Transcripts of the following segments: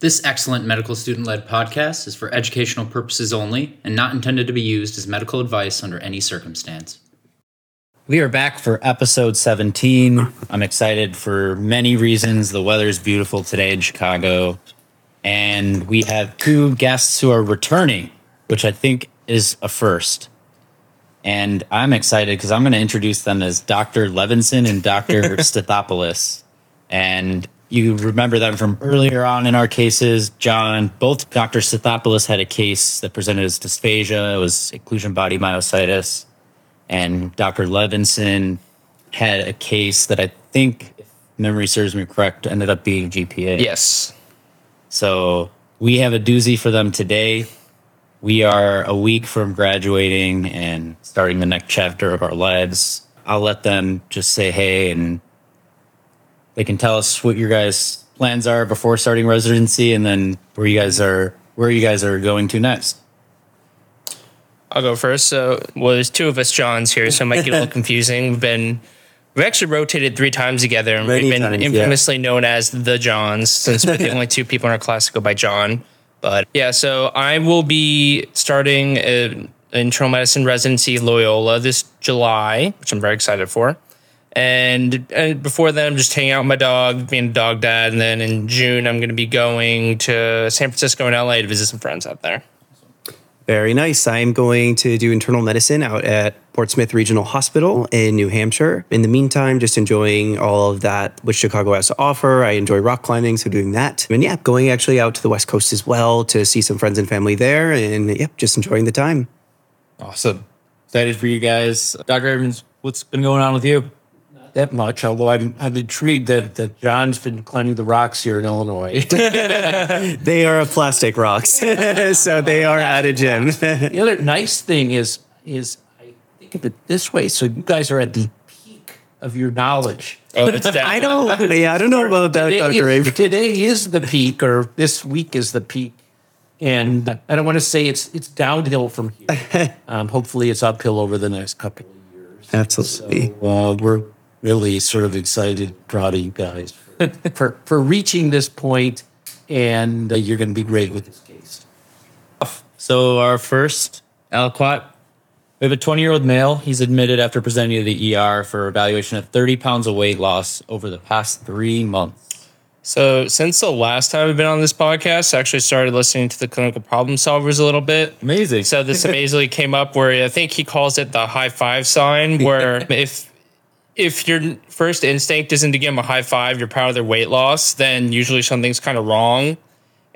This excellent medical student led podcast is for educational purposes only and not intended to be used as medical advice under any circumstance. We are back for episode 17. I'm excited for many reasons. The weather is beautiful today in Chicago, and we have two guests who are returning, which I think is a first. And I'm excited because I'm going to introduce them as Dr. Levinson and Dr. Stathopoulos. And you remember them from earlier on in our cases. John, both Dr. Stathopoulos had a case that presented as dysphagia, it was inclusion body myositis. And Dr. Levinson had a case that I think, if memory serves me correct, ended up being GPA. Yes. So we have a doozy for them today. We are a week from graduating and starting the next chapter of our lives. I'll let them just say hey and they can tell us what your guys' plans are before starting residency and then where you guys are where you guys are going to next. I'll go first. So, well, there's two of us Johns here, so it might get a little confusing. We've been, we've actually rotated three times together, and Many we've been times, yeah. infamously known as the Johns, since we're the only two people in our class to go by John. But yeah, so I will be starting an internal medicine residency Loyola this July, which I'm very excited for. And, and before then, I'm just hanging out with my dog, being a dog dad. And then in June, I'm going to be going to San Francisco and LA to visit some friends out there. Very nice. I'm going to do internal medicine out at Portsmouth Regional Hospital in New Hampshire. In the meantime, just enjoying all of that which Chicago has to offer. I enjoy rock climbing, so doing that. And yeah, going actually out to the West Coast as well to see some friends and family there. And yep, just enjoying the time. Awesome. Excited for you guys. Dr. Evans, what's been going on with you? That much, although I'm, I'm intrigued that, that John's been climbing the rocks here in Illinois. They are plastic rocks, so they are at a gym. the other nice thing is, is I think of it this way. So you guys are at the peak of your knowledge. Oh, it's I don't, yeah, I don't know about that, Today Dr. is, Abe. today is the peak, or this week is the peak. And I don't want to say it's it's downhill from here. Um, hopefully, it's uphill over the next couple of years. Absolutely. Uh, we're really sort of excited, proud of you guys for, for, for reaching this point, and uh, you're going to be great with this case. So our first aliquot, we have a 20 year old male. He's admitted after presenting to the ER for evaluation of 30 pounds of weight loss over the past three months. So, since the last time I've been on this podcast, I actually started listening to the clinical problem solvers a little bit. Amazing. So, this amazingly came up where I think he calls it the high five sign, where if if your first instinct isn't to give them a high five, you're proud of their weight loss, then usually something's kind of wrong.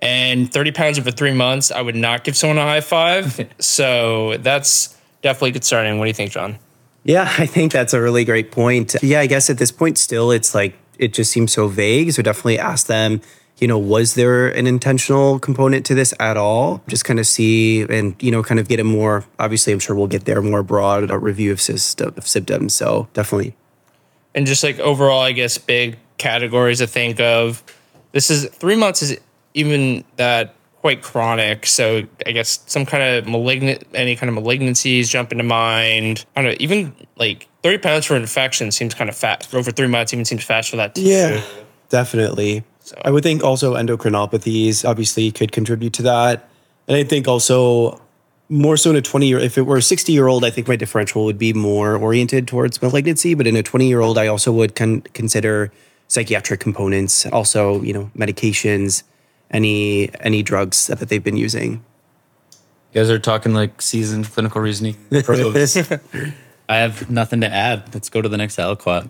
And 30 pounds over three months, I would not give someone a high five. so, that's definitely concerning. What do you think, John? Yeah, I think that's a really great point. Yeah, I guess at this point, still, it's like it just seems so vague. So definitely ask them, you know, was there an intentional component to this at all? Just kind of see and, you know, kind of get a more, obviously, I'm sure we'll get there more broad uh, review of, system, of symptoms. So definitely. And just like overall, I guess big categories to think of. This is three months is even that quite chronic. So I guess some kind of malignant, any kind of malignancies jump into mind. I don't know, even like 30 pounds for infection seems kind of. For over three months, even seems fast for that. Too. Yeah, definitely. I would think also endocrinopathies obviously could contribute to that. And I think also more so in a 20 year, if it were a 60 year old, I think my differential would be more oriented towards malignancy. But in a 20 year old, I also would con- consider psychiatric components, also, you know, medications, any any drugs that they've been using. You guys are talking like seasoned clinical reasoning pros. I have nothing to add. Let's go to the next aliquot.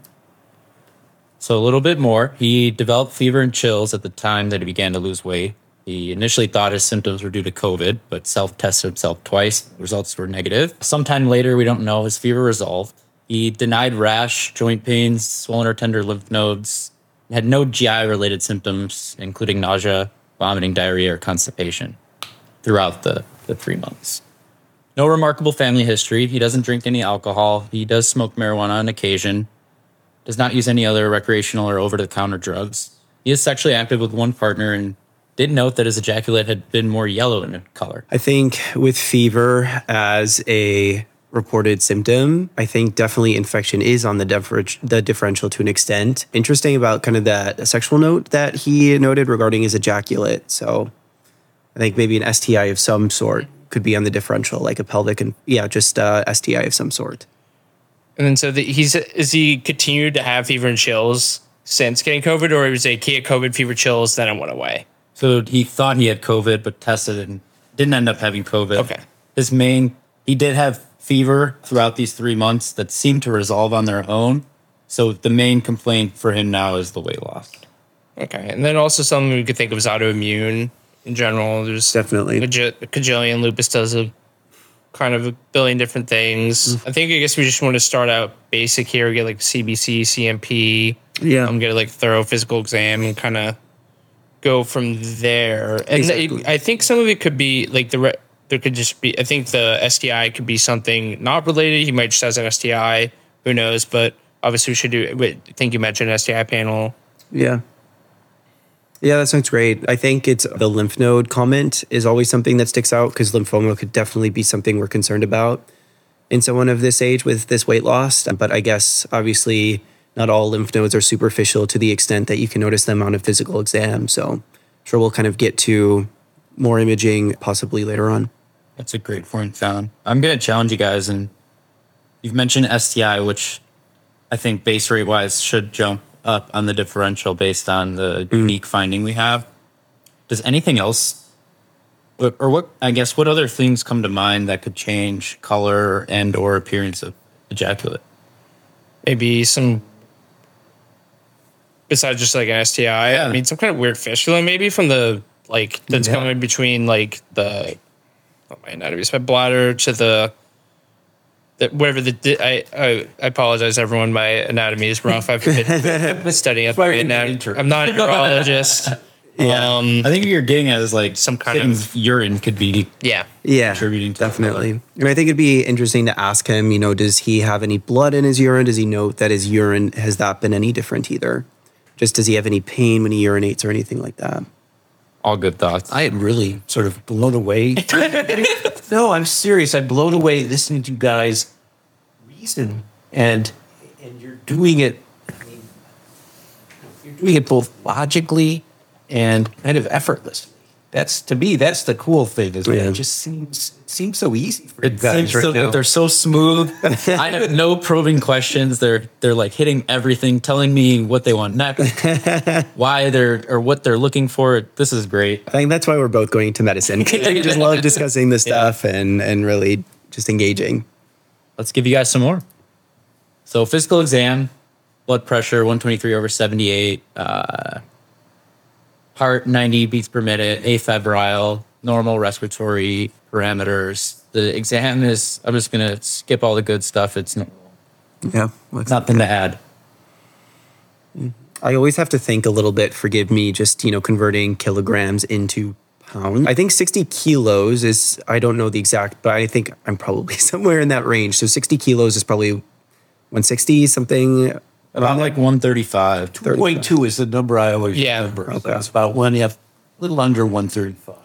So a little bit more. He developed fever and chills at the time that he began to lose weight. He initially thought his symptoms were due to COVID, but self-tested himself twice. Results were negative. Sometime later, we don't know, his fever resolved. He denied rash, joint pains, swollen or tender lymph nodes, had no GI-related symptoms, including nausea, vomiting, diarrhea, or constipation throughout the, the three months. No remarkable family history. He doesn't drink any alcohol. He does smoke marijuana on occasion. Does not use any other recreational or over the counter drugs. He is sexually active with one partner and did note that his ejaculate had been more yellow in color. I think with fever as a reported symptom. I think definitely infection is on the differ- the differential to an extent. Interesting about kind of that sexual note that he noted regarding his ejaculate. So I think maybe an STI of some sort could be on the differential, like a pelvic and yeah, just uh, STI of some sort. And then so the, he's is he continued to have fever and chills since getting COVID, or was it he had COVID fever chills then it went away? So he thought he had COVID, but tested and didn't end up having COVID. Okay. His main, he did have fever throughout these three months that seemed to resolve on their own. So the main complaint for him now is the weight loss. Okay, and then also something we could think of is autoimmune in general. There's Definitely. a j- a cajillion. Lupus does a kind of a billion different things. I think I guess we just want to start out basic here. Get like CBC, CMP. Yeah. Um, get a like thorough physical exam and kind of go from there. And Exactly. I think some of it could be like the. Re- there could just be. I think the STI could be something not related. He might just has an STI. Who knows? But obviously, we should do. I think you mentioned STI panel. Yeah. Yeah, that sounds great. I think it's the lymph node comment is always something that sticks out because lymphoma could definitely be something we're concerned about in someone of this age with this weight loss. But I guess obviously not all lymph nodes are superficial to the extent that you can notice them on a physical exam. So I'm sure we'll kind of get to more imaging possibly later on. That's a great point found. I'm going to challenge you guys, and you've mentioned STI, which I think base rate wise should jump up on the differential based on the mm. unique finding we have. Does anything else, or or what? I guess what other things come to mind that could change color and or appearance of ejaculate? maybe some besides just like an STI. Yeah. I mean, some kind of weird fistula, maybe from the like that's Yeah. coming between like the oh, my anatomy, my bladder to the. The, whatever the I, I I apologize everyone my anatomy is rough I've been, I've been studying up right now. I'm not a neurologist um I think what you're getting at is like Some kind of- urine could be yeah Yeah, Contributing to the definitely. And I think it'd be interesting to ask him. You know, does he have any blood in his urine? Does he note that his urine has that been any different either? Just does he have any pain when he urinates or anything like that? all good thoughts. I am really sort of blown away. no, I'm serious. I'm blown away listening to you guys reason and and you're doing it. I mean, you're doing it both logically and kind of effortlessly. That's to me. That's the cool thing. Is that Yeah. it just seems it seems so easy for you It guys seems right so, now. they're so smooth. I have no probing questions. They're they're like hitting everything, telling me what they want next, why they're or what they're looking for. This is great. I think that's why we're both going to medicine. we just love discussing this stuff and and really just engaging. Let's give you guys some more. So physical exam, blood pressure 123 over 78, uh, heart 90 beats per minute, afebrile, normal respiratory parameters. The exam is. I'm just gonna skip all the good stuff. It's Yeah, nothing to add. Mm-hmm. I always have to think a little bit. Forgive me, just you know, converting kilograms into pounds. I think sixty kilos is. I don't know the exact, but I think I'm probably somewhere in that range. So sixty kilos is probably one sixty something. About like 135. Point two is the number I always Yeah. remember. So Okay. it's about one, yeah, a little under one thirty-five.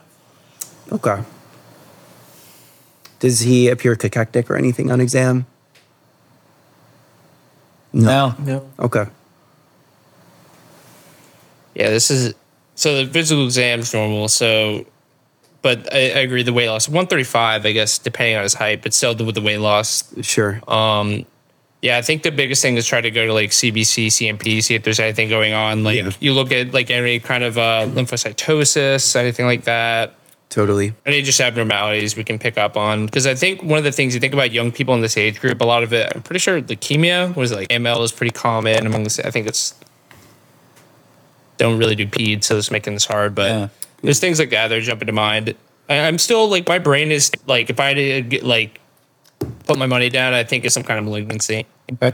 Okay. Does he appear cachectic or anything on exam? No. No. Okay. Yeah, this is so the physical exam's normal. So, but I, I agree. The weight loss, one thirty five, I guess, depending on his height, but still with the weight loss. Sure. Um, Yeah, I think the biggest thing is try to go to like CBC, CMP, see if there's anything going on. Like Yeah. you look at like any kind of uh, lymphocytosis, anything like that. totally. Any just abnormalities we can pick up on. Because I think one of the things you think about young people in this age group, a lot of it, I'm pretty sure leukemia was like ML is pretty common among this. I think it's don't really do peds, so it's making this hard. But Yeah. there's things like that that are jumping to mind. I, I'm still like my brain is like if I had to get like put my money down, I think it's some kind of malignancy. Okay.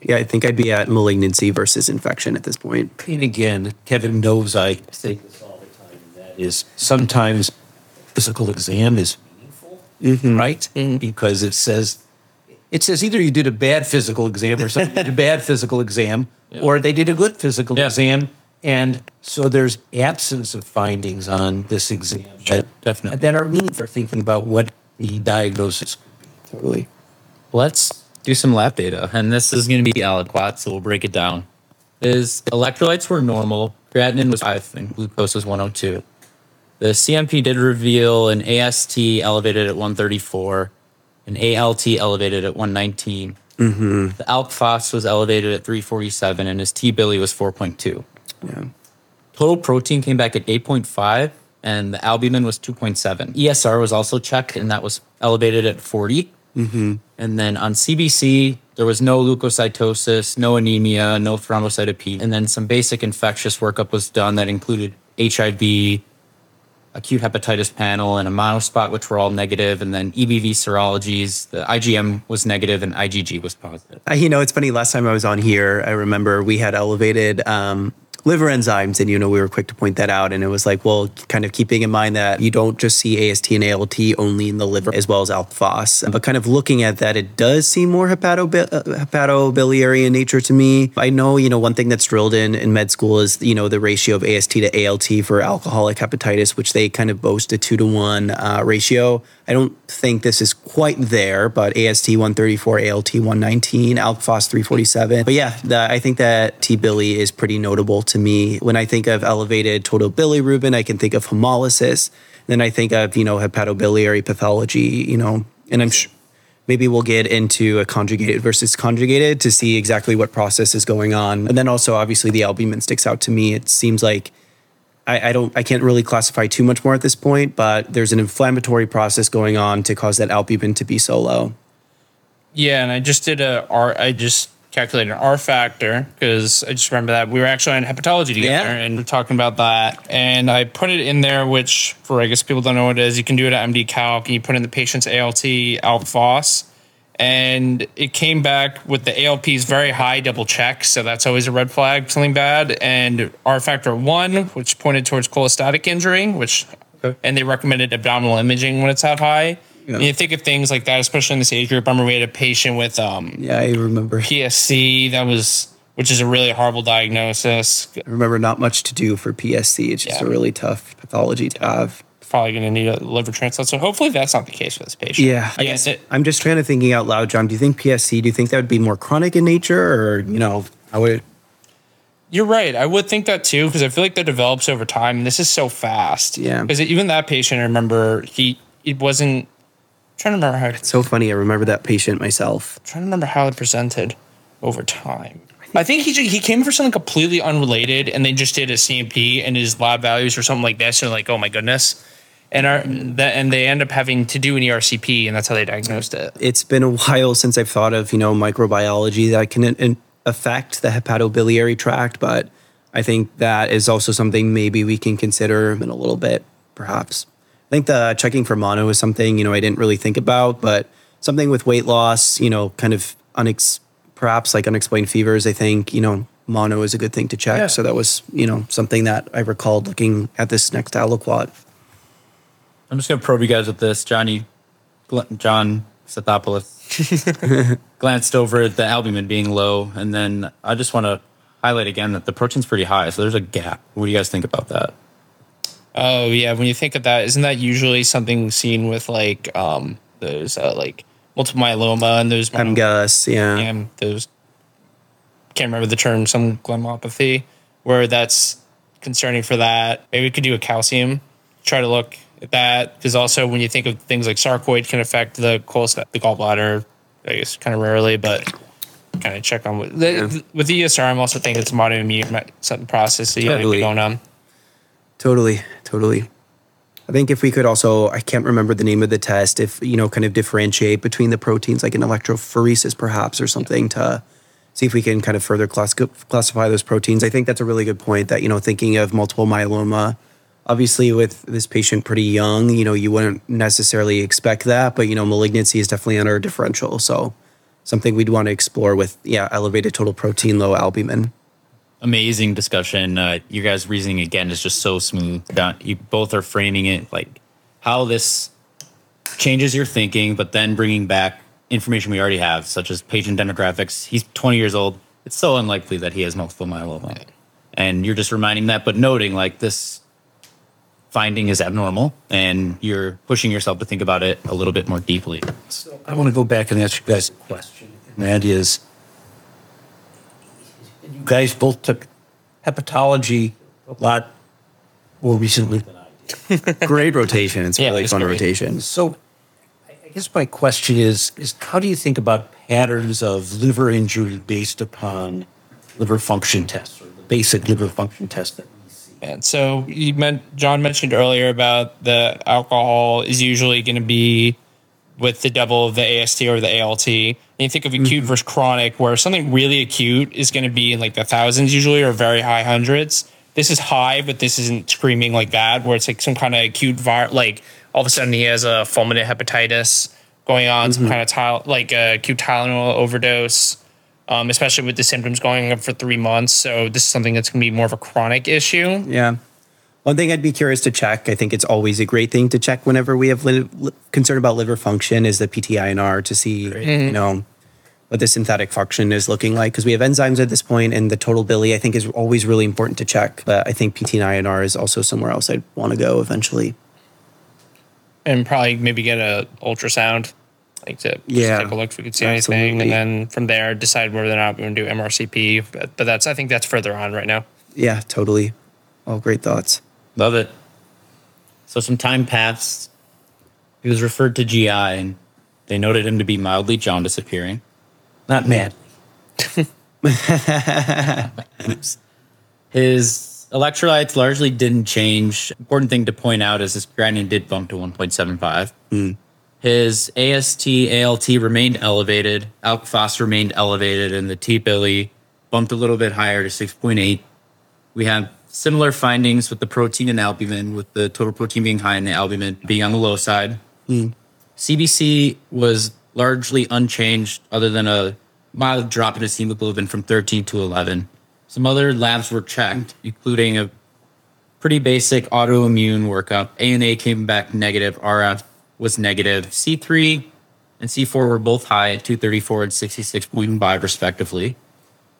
Yeah, I think I'd be at malignancy versus infection at this point. And again, Kevin knows I say this all the time, and that is sometimes physical exam is meaningful, mm-hmm. right? Mm-hmm. Because it says it says either you did a bad physical exam or something did a bad physical exam, or they did a good physical Yeah. exam. And so there's absence of findings on this exam that Definitely. that are meaningful for thinking about what the diagnosis totally. Let's do some lab data, and this is going to be aliquot, so we'll break it down. Is electrolytes were normal, creatinine was five, and glucose was 102. The CMP did reveal an AST elevated at 134, an ALT elevated at 119. Mm-hmm. The alk phos was elevated at 347, and his T billy was 4.2. Yeah. Total protein came back at 8.5, and the albumin was 2.7. ESR was also checked, and that was elevated at 40. Mm-hmm. And then on CBC, there was no leukocytosis, no anemia, no thrombocytopenia. And then some basic infectious workup was done that included HIV, acute hepatitis panel, and a monospot, which were all negative. And then EBV serologies, the IgM was negative and IgG was positive. Uh, you know, it's funny. Last time I was on here, I remember we had elevated um, liver enzymes, and you know, we were quick to point that out. And it was like, well, kind of keeping in mind that you don't just see AST and ALT only in the liver, as well as alk phos, but kind of looking at that, it does seem more uh, hepatobiliary in nature to me. I know, you know, one thing that's drilled in in med school is you know the ratio of AST to ALT for alcoholic hepatitis, which they kind of boast a two to one uh, ratio. I don't think this is quite there, but AST 134, ALT 119, alk phos 347. But yeah, the, I think that T Billy is pretty notable to me. When I think of elevated total bilirubin, I can think of hemolysis. Then I think of, you know, hepatobiliary pathology, you know, and I'm sure maybe we'll get into a conjugated versus conjugated to see exactly what process is going on. And then also, obviously, the albumin sticks out to me. It seems like I, I, don't I can't really classify too much more at this point, but there's an inflammatory process going on to cause that albumin to be so low. Yeah, and I just did a. I just calculated an R factor because I just remember that we were actually on hepatology together Yeah. and we're talking about that. And I put it in there, which for I guess people don't know what it is. You can do it at MDCalc. You put in the patient's ALT, alk phos, and it came back with the ALPs very high, double check. So that's always a red flag, something bad. And R factor one, which pointed towards cholestatic injury, which and they recommended abdominal imaging when it's that high. Yeah. And you think of things like that, especially in this age group. I remember we had a patient with um, Yeah, I remember. PSC that was, which is a really horrible diagnosis. I remember not much to do for PSC. It's just Yeah. a really tough pathology to have. Probably going to need a liver transplant. So hopefully that's not the case for this patient. Yeah, I guess. it, I'm just kind of thinking out loud, John. Do you think PSC? Do you think that would be more chronic in nature, or you know, I would? You're right. I would think that too because I feel like that develops over time. And this is so fast. Yeah. Because even that patient, I remember he it wasn't. Trying to remember how. It's so funny. I remember that patient myself. trying to remember how it presented over time. I think he he came for something completely unrelated, and they just did a CMP and his lab values or something like this, and like, oh my goodness, and our that and they end up having to do an ERCP, and that's how they diagnosed it. It's been a while since I've thought of you know microbiology that can in, affect the hepatobiliary tract, but I think that is also something maybe we can consider in a little bit, perhaps. I think the checking for mono is something you know I didn't really think about, but something with weight loss, you know, kind of unex- perhaps like unexplained fevers. I think you know mono is a good thing to check. Yeah. So that was you know something that I recalled looking at this next aliquot. I'm just going to probe you guys with this. Johnny, John Stathopoulos glanced over at the albumin being low, and then I just want to highlight again that the protein's pretty high, so there's a gap. What do you guys think about that? Oh yeah, when you think of that, isn't that usually something seen with like um those uh, like multiple myeloma and those I'm Gus, yeah. um, those can't remember the term some gammopathy where that's concerning for that maybe we could do a calcium try to look at that because also when you think of things like sarcoid can affect the cholest- the gallbladder i guess kind of rarely but kind of check on with, the, with the esr i'm also thinking it's an autoimmune something process that you might be Totally. going on Totally, totally. I think if we could also, I can't remember the name of the test, if, you know, kind of differentiate between the proteins, like an electrophoresis perhaps or something to see if we can kind of further class- classify those proteins. I think that's a really good point that, you know, thinking of multiple myeloma, obviously with this patient pretty young, you know, you wouldn't necessarily expect that, but, you know, malignancy is definitely under a differential. So something we'd want to explore with, yeah, elevated total protein, low albumin. Amazing discussion. Uh, your guys' reasoning again is just so smooth. Don- You both are framing it like how this changes your thinking, but then bringing back information we already have, such as patient demographics. He's 20 years old. It's so unlikely that he has multiple myeloma. And you're just reminding that, but noting like this finding is abnormal and you're pushing yourself to think about it a little bit more deeply. So I want to go back and ask you guys a question, and that is, you guys both took hepatology a lot more recently than I did. Great rotation. It's Yeah, really it's fun great. rotation. So I I guess my question is, is how do you think about patterns of liver injury based upon liver function tests or the basic liver function test that we see? And so you meant John mentioned earlier about the alcohol is usually going to be with the double of the AST or the ALT. And you think of acute mm-hmm. versus chronic, where something really acute is going to be in like the thousands usually or very high hundreds. This is high, but this isn't screaming like that, where it's like some kind of acute vir like all of a sudden he has a fulminant hepatitis going on, some mm-hmm. kind of tyl- like a acute Tylenol overdose um, especially with the symptoms going on for three months. So this is something that's going to be more of a chronic issue. Yeah. One thing I'd be curious to check, I think it's always a great thing to check whenever we have li- li- concern about liver function, is the PTINR to see, you mm-hmm. know, what the synthetic function is looking like. Because we have enzymes at this point, and the total billy, I think, is always really important to check. But I think PTINR is also somewhere else I'd want to go eventually. and probably maybe get a ultrasound, like to Yeah, take a look if we could see anything, and then from there decide whether or not we're going to do MRCP. But, but that's I think that's further on right now. Yeah, totally. All great thoughts. Love it. So some time passed. He was referred to GI and they noted him to be mildly jaundice appearing. Not mad. His electrolytes largely didn't change. Important thing to point out is his creatinine did bump to 1.75. Hmm. His AST, ALT remained elevated. Alk phos remained elevated, and the T billy bumped a little bit higher to 6.8. We have similar findings with the protein and albumin, with the total protein being high and the albumin being on the low side. Hmm. CBC was largely unchanged, other than a mild drop in hemoglobin from 13 to 11. Some other labs were checked, including a pretty basic autoimmune workup. ANA came back negative, RF was negative. C3 and C4 were both high at 234 and 66.5 respectively.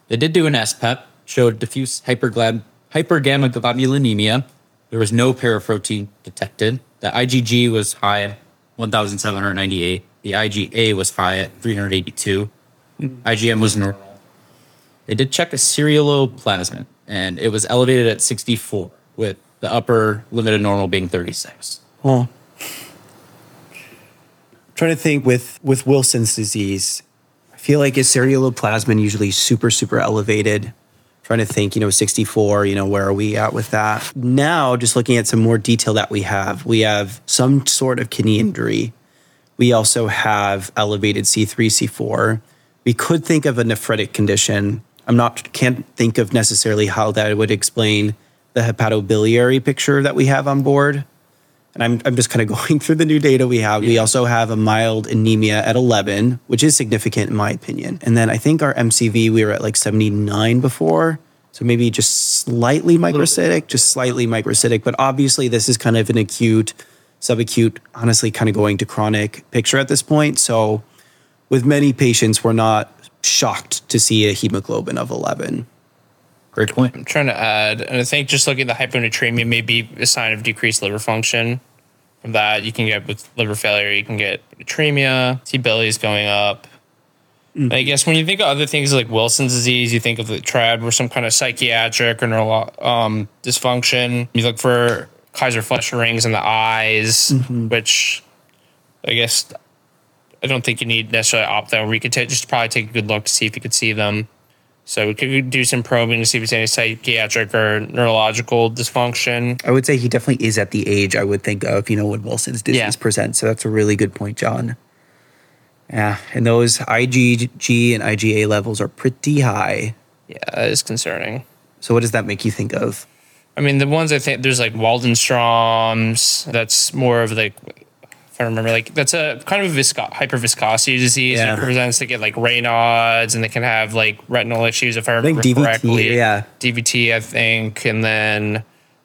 They did do an SPEP, showed diffuse hyperglab- hypergammaglobulinemia. There was no paraprotein detected. The IgG was high at 1,798. The IgA was high at 382. IgM was normal. They did check a ceruloplasmin, and it was elevated at 64, with the upper limit of normal being 36. Oh. trying to think with with Wilson's disease. I feel like is ceruloplasmin usually super super elevated. Trying to think, you know, 64, you know, where are we at with that? Now, just looking at some more detail that we have, we have some sort of kidney injury. We also have elevated C3, C4. We could think of a nephritic condition. I'm not can't think of necessarily how that would explain the hepatobiliary picture that we have on board. And I'm, I'm just kind of going through the new data we have. We also have a mild anemia at 11, which is significant in my opinion. And then I think our MCV, we were at like 79 before. So maybe just slightly microcytic, just slightly microcytic. But obviously, this is kind of an acute, subacute, honestly, kind of going to chronic picture at this point. So with many patients, we're not shocked to see a hemoglobin of 11. Great point. I'm trying to add, and I think just looking at the hyponatremia may be a sign of decreased liver function. From that, you can get with liver failure, you can get natremia, T belly is going up. And I guess when you think of other things like Wilson's disease, you think of the triad or some kind of psychiatric or neuro, um, dysfunction. You look for Kayser-Fleischer rings in the eyes, which I guess I don't think you need necessarily opt them. We could ta- just probably take a good look to see if you could see them. So we could do some probing to see if it's any psychiatric or neurological dysfunction. I would say he definitely is at the age I would think of, you know, when Wilson's disease Yeah. presents. So that's a really good point, John. Yeah, and those IgG and IgA levels are pretty high. Yeah, that is concerning. So what does that make you think of? I mean, the ones I think there's like Waldenstrom's. That's more of like, if I remember, like that's a kind of a visco- hyperviscosity disease. Yeah. It presents to get like Raynaud's, and they can have like retinal issues. If I think remember DVT, correctly, yeah. DVT, I think, and then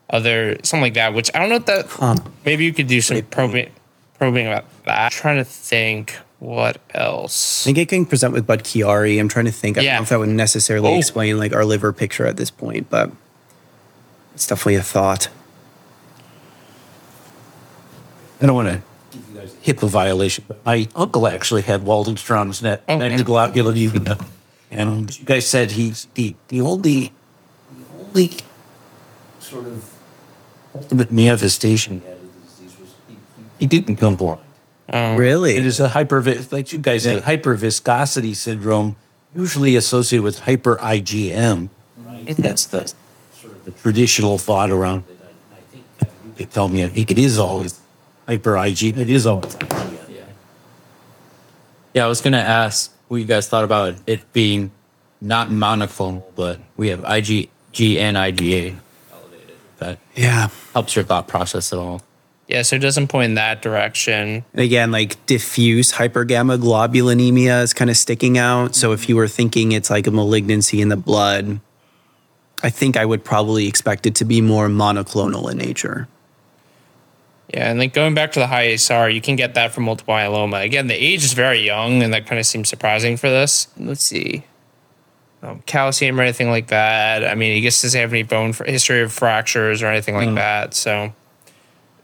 other something like that. Which I don't know if that. maybe you could do some probing, probing about that. I'm trying to think what else. I think it can present with Budd-Chiari. I'm trying to think. I don't Yeah. know if that would necessarily Oh. explain like our liver picture at this point, but it's definitely a thought. I don't want to give you guys a HIPAA violation, but my uncle actually had Waldenstrom's net, Oh. globular And you guys said he's the, the only, the only sort of ultimate manifestation he had of the disease was he, he didn't come blind. Oh. Really? It is a hyper, like you guys said, hyperviscosity syndrome, usually associated with hyper IgM. Right? That's the sort of the traditional thought around it. I, I think uh, you could tell me, I think it is always hyper IgM. It is always IgM. Yeah, I was gonna ask what you guys thought about it being not monoclonal, but we have IgG and IgA That yeah. helps your thought process at all. Yeah, so it doesn't point in that direction. And again, like diffuse hypergammaglobulinemia is kind of sticking out. So if you were thinking it's like a malignancy in the blood, I think I would probably expect it to be more monoclonal in nature. Yeah, and like going back to the high ESR, you can get that from multiple myeloma. Again, the age is very young, and that kind of seems surprising for this. Let's see. Um, calcium or anything like that. I mean, he just doesn't have any bone fr- history of fractures or anything like that. So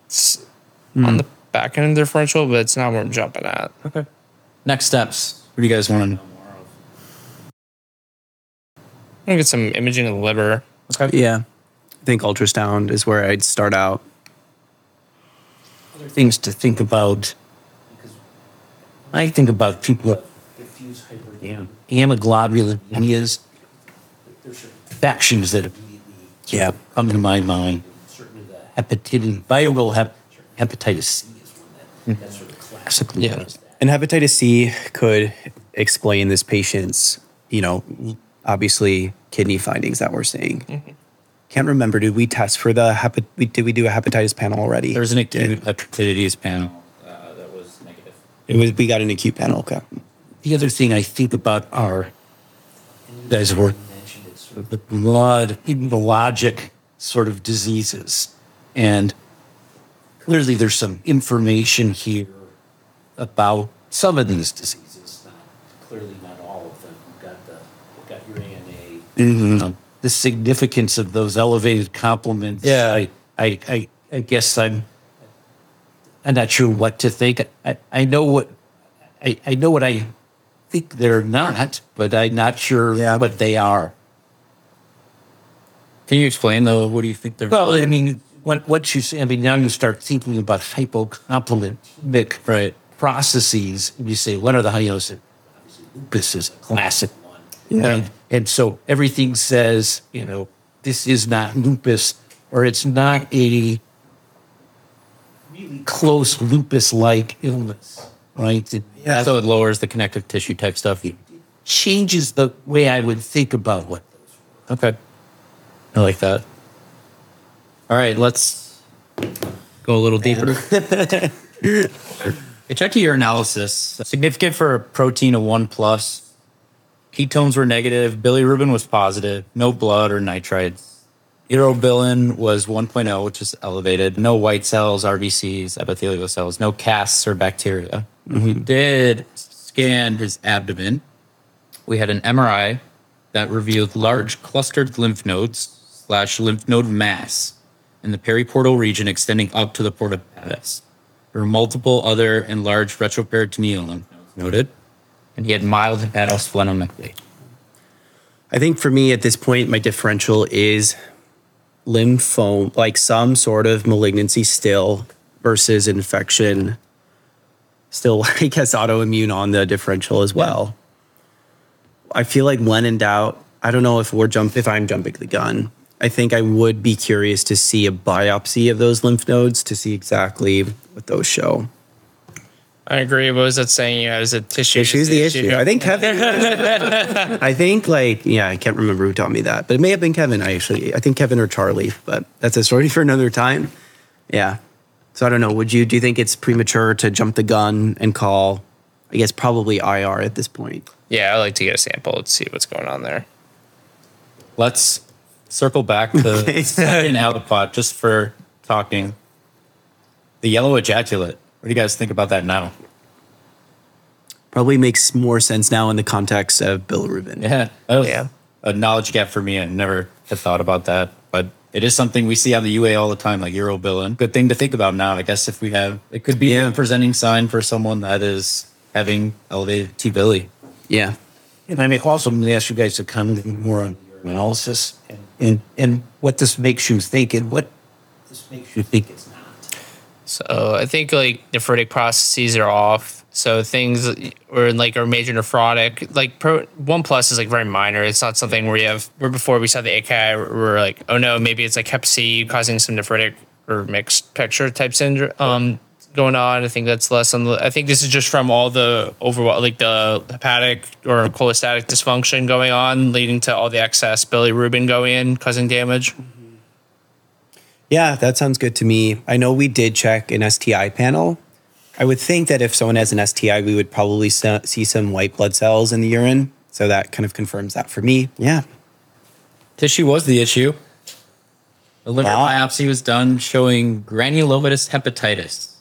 it's on the back end of the differential, but it's not what I'm jumping at. Okay. Next steps. What do you guys want to know more of? I'm gonna get some imaging of the liver. Okay. Yeah. I think ultrasound is where I'd start out. Other things to think about. I think about people with diffuse hypergammaglobulinemias. There's infections that immediately Yeah. come to my mind. Certainly the hepatitis, viral hep, hepatitis C is one that, that sort of classically Yeah. does that. And hepatitis C could explain this patient's, you know, obviously kidney findings that we're seeing. Mm-hmm. Can't remember. Did we test for the hepat? we- Did we do a hepatitis panel already? There's an acute hepatitis panel uh, that was negative. It was. We got an acute panel. Okay. The other thing I think about are, you guys already mentioned it, sort of the blood immunologic sort of diseases. And clearly there's some information here about some of these diseases. Not, clearly not all of them. You've got, the, you've got your ANA. Um, the significance of those elevated complements. Yeah. I, I, I, I guess I'm, I'm not sure what to think. I, I know what I, I know what I think they're not, but I'm not sure Yeah. what they are. Can you explain though? What do you think they're? Well, I mean, when, once you say, I mean, now you start thinking about hypocomplementaric Right. processes, and you say, what are the you know, so lupus is a classic one. Yeah. And, and so everything says, you know, this is not lupus, or it's not a really close lupus-like illness, right? It, Yeah. So it lowers the connective tissue type stuff. It changes the way I would think about what Okay. I like that. All right, let's go a little deeper. I checked urinalysis. Significant for a protein of one plus. Ketones were negative. Bilirubin was positive. No blood or nitrites. Urobilin was 1.0, which is elevated. No white cells, RBCs, epithelial cells. No casts or bacteria. We mm-hmm. did scan his abdomen we had an MRI that revealed large clustered lymph nodes slash lymph node mass in the periportal region extending up to the porta hepatis. There were multiple other enlarged retroperitoneal lymph nodes noted, and he had mild hepatosplenomegaly. I think for me at this point, my differential is lymphoma, like some sort of malignancy still versus infection. Still, I guess autoimmune on the differential as well. I feel like when in doubt, I don't know if we're jump if I'm jumping the gun. I think I would be curious to see a biopsy of those lymph nodes to see exactly what those show. I agree. What was that saying? Yeah, is it tissue? Issue's the issue. I think Kevin. I think like yeah, I can't remember who taught me that, but it may have been Kevin. I actually, I think Kevin or Charlie, but that's a story for another time. Yeah. So I don't know. Would you do you think it's premature to jump the gun and call? I guess probably IR at this point. Yeah, I like to get a sample to see what's going on there. Let's circle back to second output just for talking. The yellow ejaculate. What do you guys think about that now? Probably makes more sense now in the context of bilirubin. Yeah, that was Yeah. a knowledge gap for me. I never had thought about that, but it is something we see on the UA all the time, like urobilin. Good thing to think about now. I guess if we have, it could be Yeah. a presenting sign for someone that is having elevated T billy. Yeah. And I may also ask you guys to comment more on urinalysis and, and, and what this makes you think and what this makes you think it's not. So I think like nephritic processes are off. So things or like our major nephrotic, like pro, one plus is like very minor. It's not something where you have where before we saw the AKI, we're like, oh no, maybe it's like Hep C causing some nephritic or mixed picture type syndrome um, going on. I think that's less on the. I think this is just from all the overall like the hepatic or cholestatic dysfunction going on, leading to all the excess bilirubin going in, causing damage. Yeah, that sounds good to me. I know we did check an STI panel. I would think that if someone has an STI, we would probably see some white blood cells in the urine. So that kind of confirms that for me. Yeah. Tissue was the issue. The liver Wow. biopsy was done showing granulomatous hepatitis.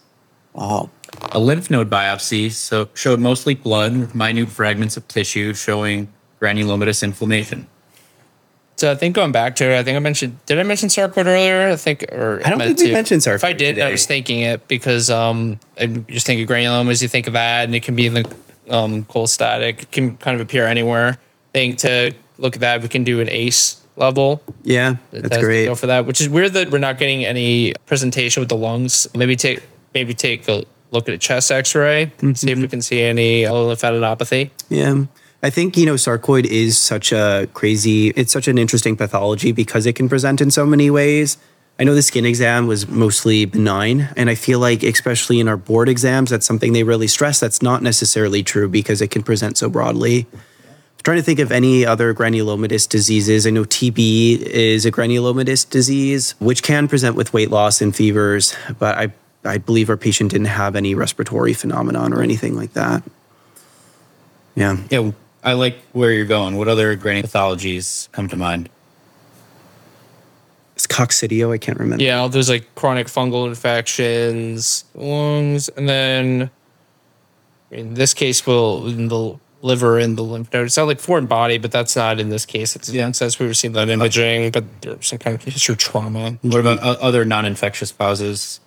Wow. A lymph node biopsy so showed mostly blood with minute fragments of tissue showing granulomatous inflammation. So I think going back to it, I think I mentioned. Did I mention sarcoid earlier? I think, or I don't think we to. mentioned sarcoid If I did, I was thinking it because um, I just think of granulomas. You think of that, and it can be in the um, cholestatic. It can kind of appear anywhere. I think to look at that, we can do an ACE level. Yeah, that's great. Go for that, which is weird that we're not getting any presentation with the lungs. Maybe take maybe take a look at a chest X-ray, Mm-hmm. see if we can see any lymphadenopathy. Yeah. I think, you know, sarcoid is such a crazy, it's such an interesting pathology because it can present in so many ways. I know the skin exam was mostly benign, and I feel like, especially in our board exams, that's something they really stress. That's not necessarily true because it can present so broadly. I'm trying to think of any other granulomatous diseases. I know TB is a granulomatous disease, which can present with weight loss and fevers, but I, I believe our patient didn't have any respiratory phenomenon or anything like that. Yeah. Yeah, I like where you're going. What other granular pathologies come to mind? It's coccidio. I can't remember. Yeah, all those like chronic fungal infections, lungs, and then in this case, will in the liver and the lymph node. It's not like foreign body, but that's not in this case. It's, yeah, it says we were seeing that imaging, but there's some kind of history of trauma. What about other non-infectious causes?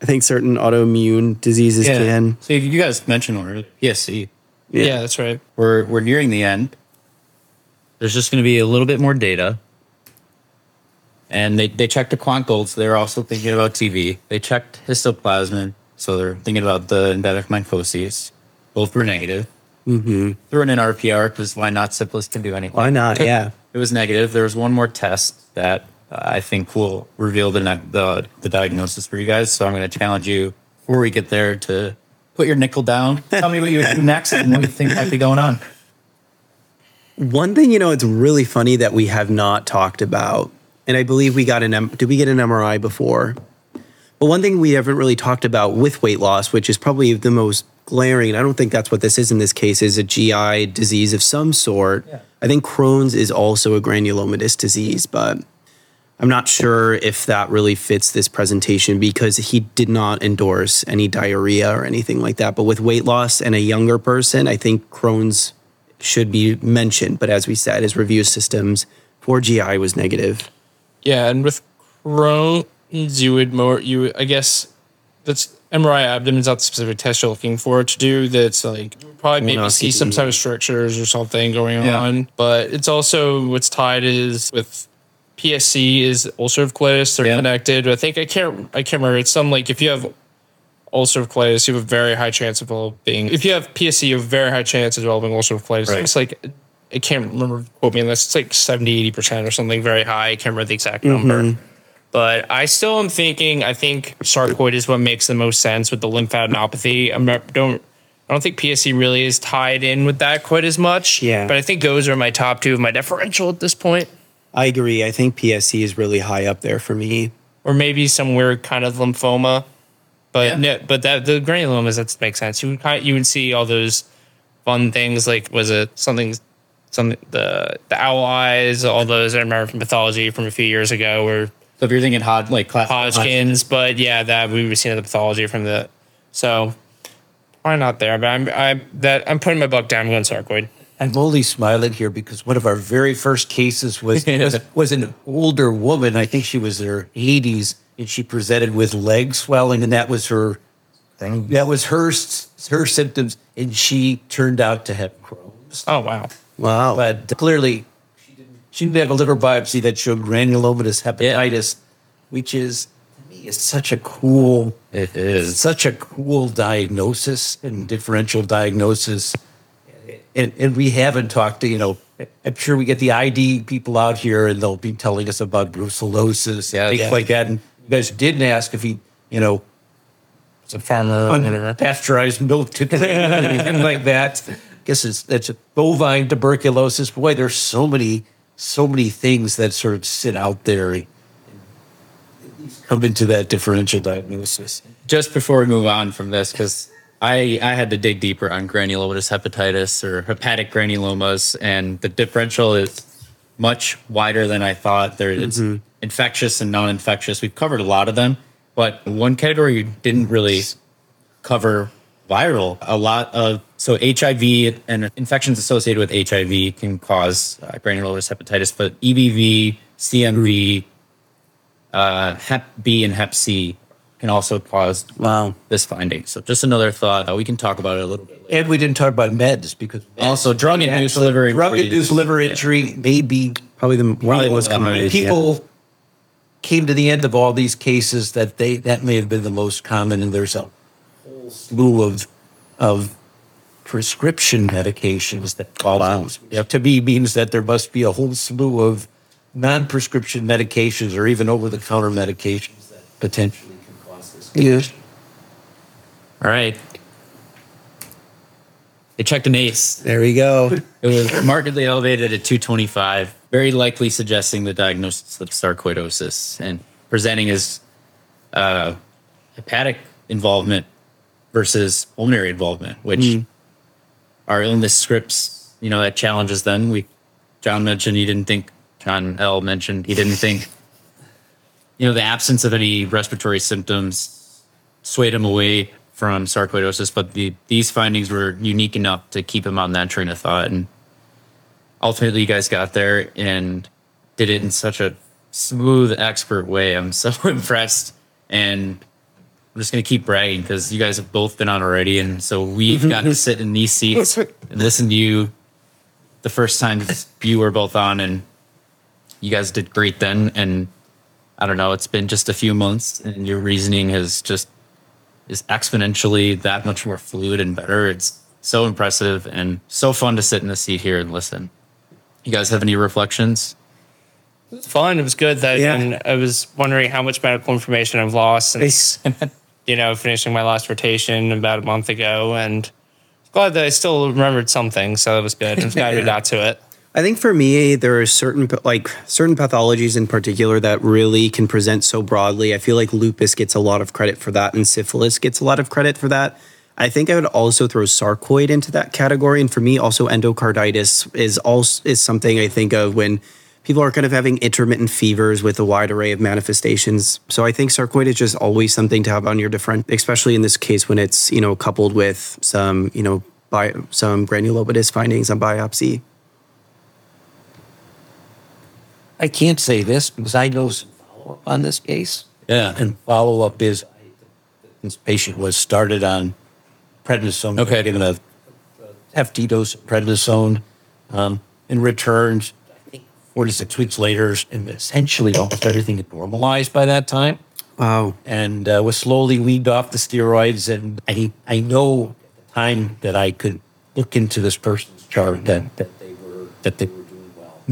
I think certain autoimmune diseases can. So you guys mentioned already PSC. Yeah, that's right. We're we're nearing the end. There's just going to be a little bit more data. And they, they checked the quant gold, so they're also thinking about TB. They checked histoplasmin, so they're thinking about the endemic mycoses. Both were negative. Mm-hmm. Threw in an RPR because why not? Syphilis can do anything. Why not? Yeah. It was negative. There was one more test that uh, I think will reveal the, ne- the the diagnosis for you guys. So I'm going to challenge you before we get there to put your nickel down. Tell me what you would do next and what you think might be going on. One thing, you know, it's really funny that we have not talked about, and I believe we got an M- did we get an MRI before? But one thing we haven't really talked about with weight loss, which is probably the most glaring, and I don't think that's what this is in this case, is a GI disease of some sort. I think Crohn's is also a granulomatous disease, but I'm not sure if that really fits this presentation because he did not endorse any diarrhea or anything like that. But with weight loss and a younger person, I think Crohn's should be mentioned. But as we said, his review systems for GI was negative. Yeah, and with Crohn's, you would more you I guess that's MRI abdomen's not the specific test you're looking for to do. That's like you would probably maybe not see some type of strictures or something going Yeah. on. But it's also what's tied is with PSC is ulcerative colitis. They're Yeah. connected. I think I can't I can't remember. It's some like if you have ulcerative colitis, you have a very high chance of developing. If you have PSC, you have a very high chance of developing ulcerative colitis. Right. It's like I can't remember quote me on this. It's like 70, 80% or something very high. I can't remember the exact mm-hmm. number. But I still am thinking I think sarcoid is what makes the most sense with the lymphadenopathy. I'm not don't I don't think PSC really is tied in with that quite as much. Yeah. But I think those are my top two of my differential at this point. I agree. I think PSC is really high up there for me. Or maybe some weird kind of lymphoma. But Yeah. no, but that the granulomas that makes sense. You would kind you would see all those fun things like was it something something the the owl eyes, all those I remember from pathology from a few years ago where So if you're thinking Hod, like class, Hodgkin's, but yeah, that we were seeing the pathology from the so probably not there, but I'm I that I'm putting my buck down. I'm going sarcoid. I'm only smiling here because one of our very first cases was was, was an older woman. I think she was in her 80s, and she presented with leg swelling, and that was her thing. That was her her symptoms, and she turned out to have Crohn's. Oh wow. Wow. But clearly, she didn't, she didn't have a liver biopsy that showed granulomatous hepatitis, which is to me is such a cool It is. such a cool diagnosis and differential diagnosis. And, and we haven't talked to, you know, I'm sure we get the ID people out here and they'll be telling us about brucellosis, Yeah, things yeah. like that. And you guys didn't ask if he, you know, It's a farmer. pasteurized milk to anything like that. I guess it's that's a bovine tuberculosis. Boy, there's so many, so many things that sort of sit out there and come into that differential diagnosis. Just before we move on from this, because I, I had to dig deeper on granulomatous hepatitis or hepatic granulomas, and the differential is much wider than I thought. There, it's infectious and non-infectious. We've covered a lot of them, but one category you didn't really cover viral. A lot of so HIV and infections associated with HIV can cause uh, granulomatous hepatitis, but EBV, CMV, uh, Hep B, and Hep C can also cause wow. this finding. So just another thought. Uh, we can talk about it a little bit. Later. And we didn't talk about meds because Also, drug-induced Actually, liver drug injury. induced liver injury may be Probably the one of the Probably most one of common. the- yeah. people came to the end of all these cases that they that may have been the most common and there's a whole slew of of prescription medications that follow. Yep. To me means that there must be a whole slew of non-prescription medications or even over-the-counter medications that potentially can cause this. Yes. All right. They checked an ACE. There we go. It was markedly elevated at 225, very likely suggesting the diagnosis of sarcoidosis and presenting as uh, hepatic involvement versus pulmonary involvement, which our illness scripts, you know, that challenges then. We, John mentioned he didn't think, John L mentioned he didn't think, you know, the absence of any respiratory symptoms swayed him away from sarcoidosis, but the, these findings were unique enough to keep him on that train of thought. And ultimately, you guys got there and did it in such a smooth, expert way. I'm so impressed. And I'm just going to keep bragging because you guys have both been on already. And so we've got to sit in these seats and listen to you the first time you were both on. And you guys did great then. And I don't know, it's been just a few months and your reasoning has just is exponentially that much more fluid and better. It's so impressive and so fun to sit in the seat here and listen. You guys have any reflections? It was fun. It was good. That Yeah. and I was wondering how much medical information I've lost since you know finishing my last rotation about a month ago, and glad that I still remembered something. So it was good. I'm glad we got to it. I think for me, there are certain like certain pathologies in particular that really can present so broadly. I feel like lupus gets a lot of credit for that, and syphilis gets a lot of credit for that. I think I would also throw sarcoid into that category, and for me, also endocarditis is also is something I think of when people are kind of having intermittent fevers with a wide array of manifestations. So I think sarcoid is just always something to have on your different, especially in this case when it's you know coupled with some you know bi- some granulomatous findings on biopsy. I can't say this because I know some follow up on this case. Yeah. And follow up is this patient was started on prednisone. Okay. Given a hefty dose of prednisone um, and returned, I think, four to six weeks later, and essentially almost everything had normalized by that time. Wow. and uh, was slowly weaned off the steroids. And I, I know at the time that I could look into this person's chart that, that they were that they were doing well.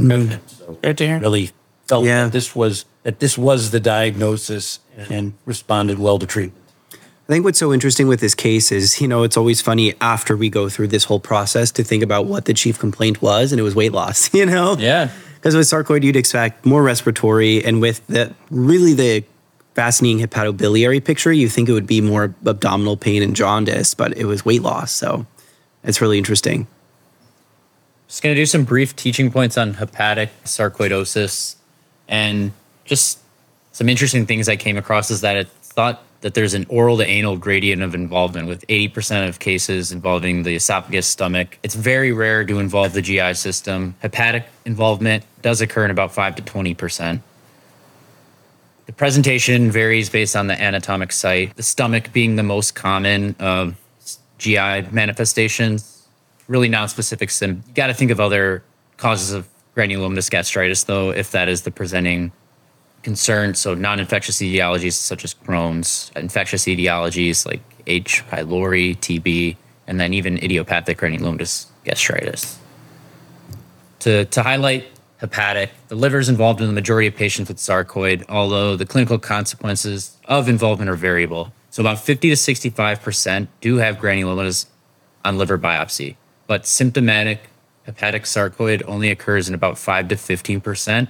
So Great to hear. really felt Yeah. that this was that this was the diagnosis and responded well to treatment. I think what's so interesting with this case is, you know, it's always funny after we go through this whole process to think about what the chief complaint was, and it was weight loss, you know? Yeah. Because with sarcoid, you'd expect more respiratory, and with the really the fascinating hepatobiliary picture, you think it would be more abdominal pain and jaundice, but it was weight loss. So it's really interesting. Just going to do some brief teaching points on hepatic sarcoidosis and just some interesting things I came across is that it's thought that there's an oral to anal gradient of involvement with 80% of cases involving the esophagus, stomach. It's very rare to involve the GI system. Hepatic involvement does occur in about 5 to 20%. The presentation varies based on the anatomic site, the stomach being the most common of GI manifestations, really non-specific sim. You got to think of other causes of granulomatous gastritis, though, if that is the presenting concern. So, non-infectious etiologies such as Crohn's, infectious etiologies like H. pylori, TB, and then even idiopathic granulomatous gastritis. To, to highlight hepatic, the liver is involved in the majority of patients with sarcoid, although the clinical consequences of involvement are variable. So about 50 to 65% do have granulomas on liver biopsy, but symptomatic hepatic sarcoid only occurs in about 5 to 15%.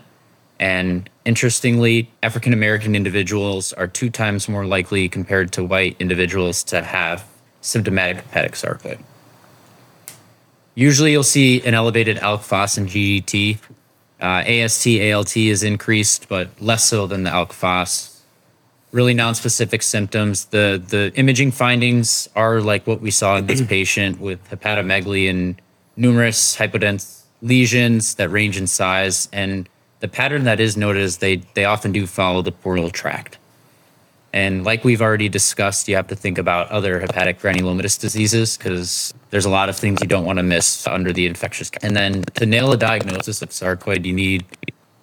And interestingly, African American individuals are two times more likely compared to white individuals to have symptomatic hepatic sarcoid. Usually, you'll see an elevated ALK phos and GGT. Uh, AST, ALT is increased, but less so than the ALK phos. Really non-specific symptoms. The the imaging findings are like what we saw in this patient with hepatomegaly and numerous hypodense lesions that range in size. And the pattern that is noted is they they often do follow the portal tract. And like we've already discussed, you have to think about other hepatic granulomatous diseases because there's a lot of things you don't want to miss under the infectious. And then to nail a diagnosis of sarcoid, you need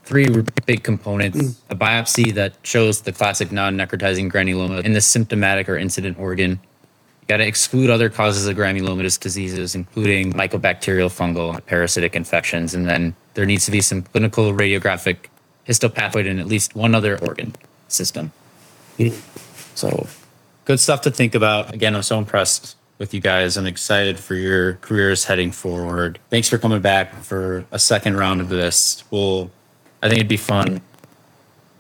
three big components a biopsy that shows the classic non necrotizing granuloma in the symptomatic or incident organ. You got to exclude other causes of granulomatous diseases, including mycobacterial, fungal, parasitic infections. And then there needs to be some clinical radiographic histopathoid in at least one other organ system. So good stuff to think about. Again, I'm so impressed with you guys. I'm excited for your careers heading forward. Thanks for coming back for a second round of this. We'll, I think it'd be fun.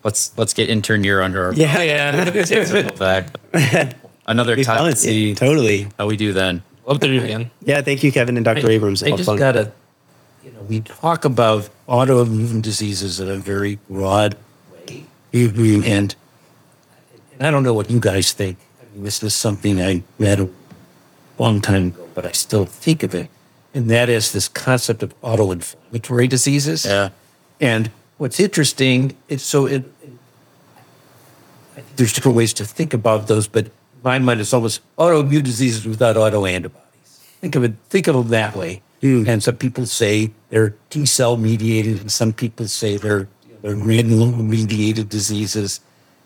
Let's let's get intern year under our Yeah, yeah. Another Be time to see Totally. how we do then. Love to do again. Yeah, thank you, Kevin and Dr. Abrams. I just fun. gotta, you know, we talk about autoimmune diseases in a very broad way, and and I don't know what you guys think. I mean, this is something I read a long time ago, but I still think of it, and that is this concept of autoinflammatory diseases. Yeah. And what's interesting is so it, I think there's different ways to think about those, but my mind, is almost autoimmune diseases without autoantibodies. Think of it, think of them that way. Hmm. And some people say they're T cell mediated, and some people say they're, they're granuloma mediated diseases.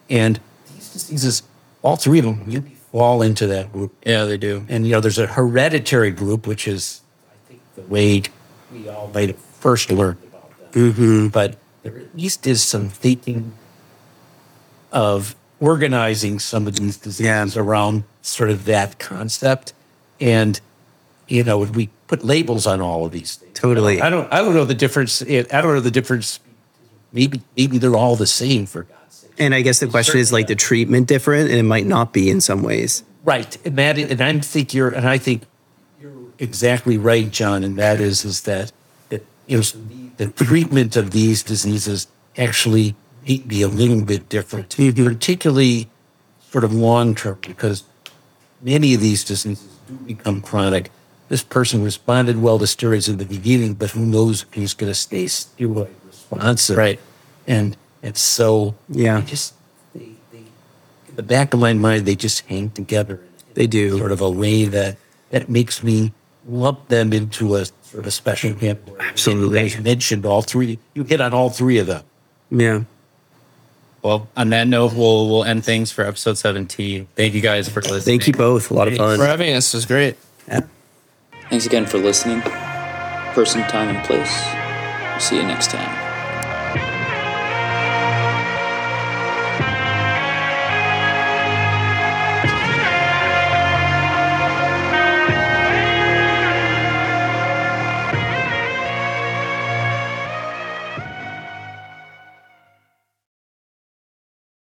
And these diseases, all three of them, really fall into that group. Yeah, they do. And you know, there's a hereditary group, which is, I think, the way we all might have first learned about them. Mm-hmm. But there at least is some thinking of organizing some of these diseases around sort of that concept. And you know, we put labels on all of these things. Totally. I don't. I don't know the difference. I don't know the difference. Maybe maybe they're all the same for God's sake. And I guess the question is like the treatment different, and it might not be in some ways. Right, and that, and I think you're, and I think you're exactly right, John. And that is, is that that you know the treatment of these diseases actually may be a little bit different, particularly sort of long term, because many of these diseases do become chronic. This person responded well to steroids in the beginning, but who knows if he's going to stay steroid responsive? Right. And and so Yeah. they just they, they in the back of my mind they just hang together. They do. sort of a way that that makes me lump them into a sort of a special category. Absolutely. You mentioned all three. You hit on all three of them. Yeah. Well, on that note, we'll we'll end things for episode 17. Thank you guys for listening. Thank you both. A lot of fun. For having us It was great. Yeah. Thanks again for listening. Person, time, and place. See you next time.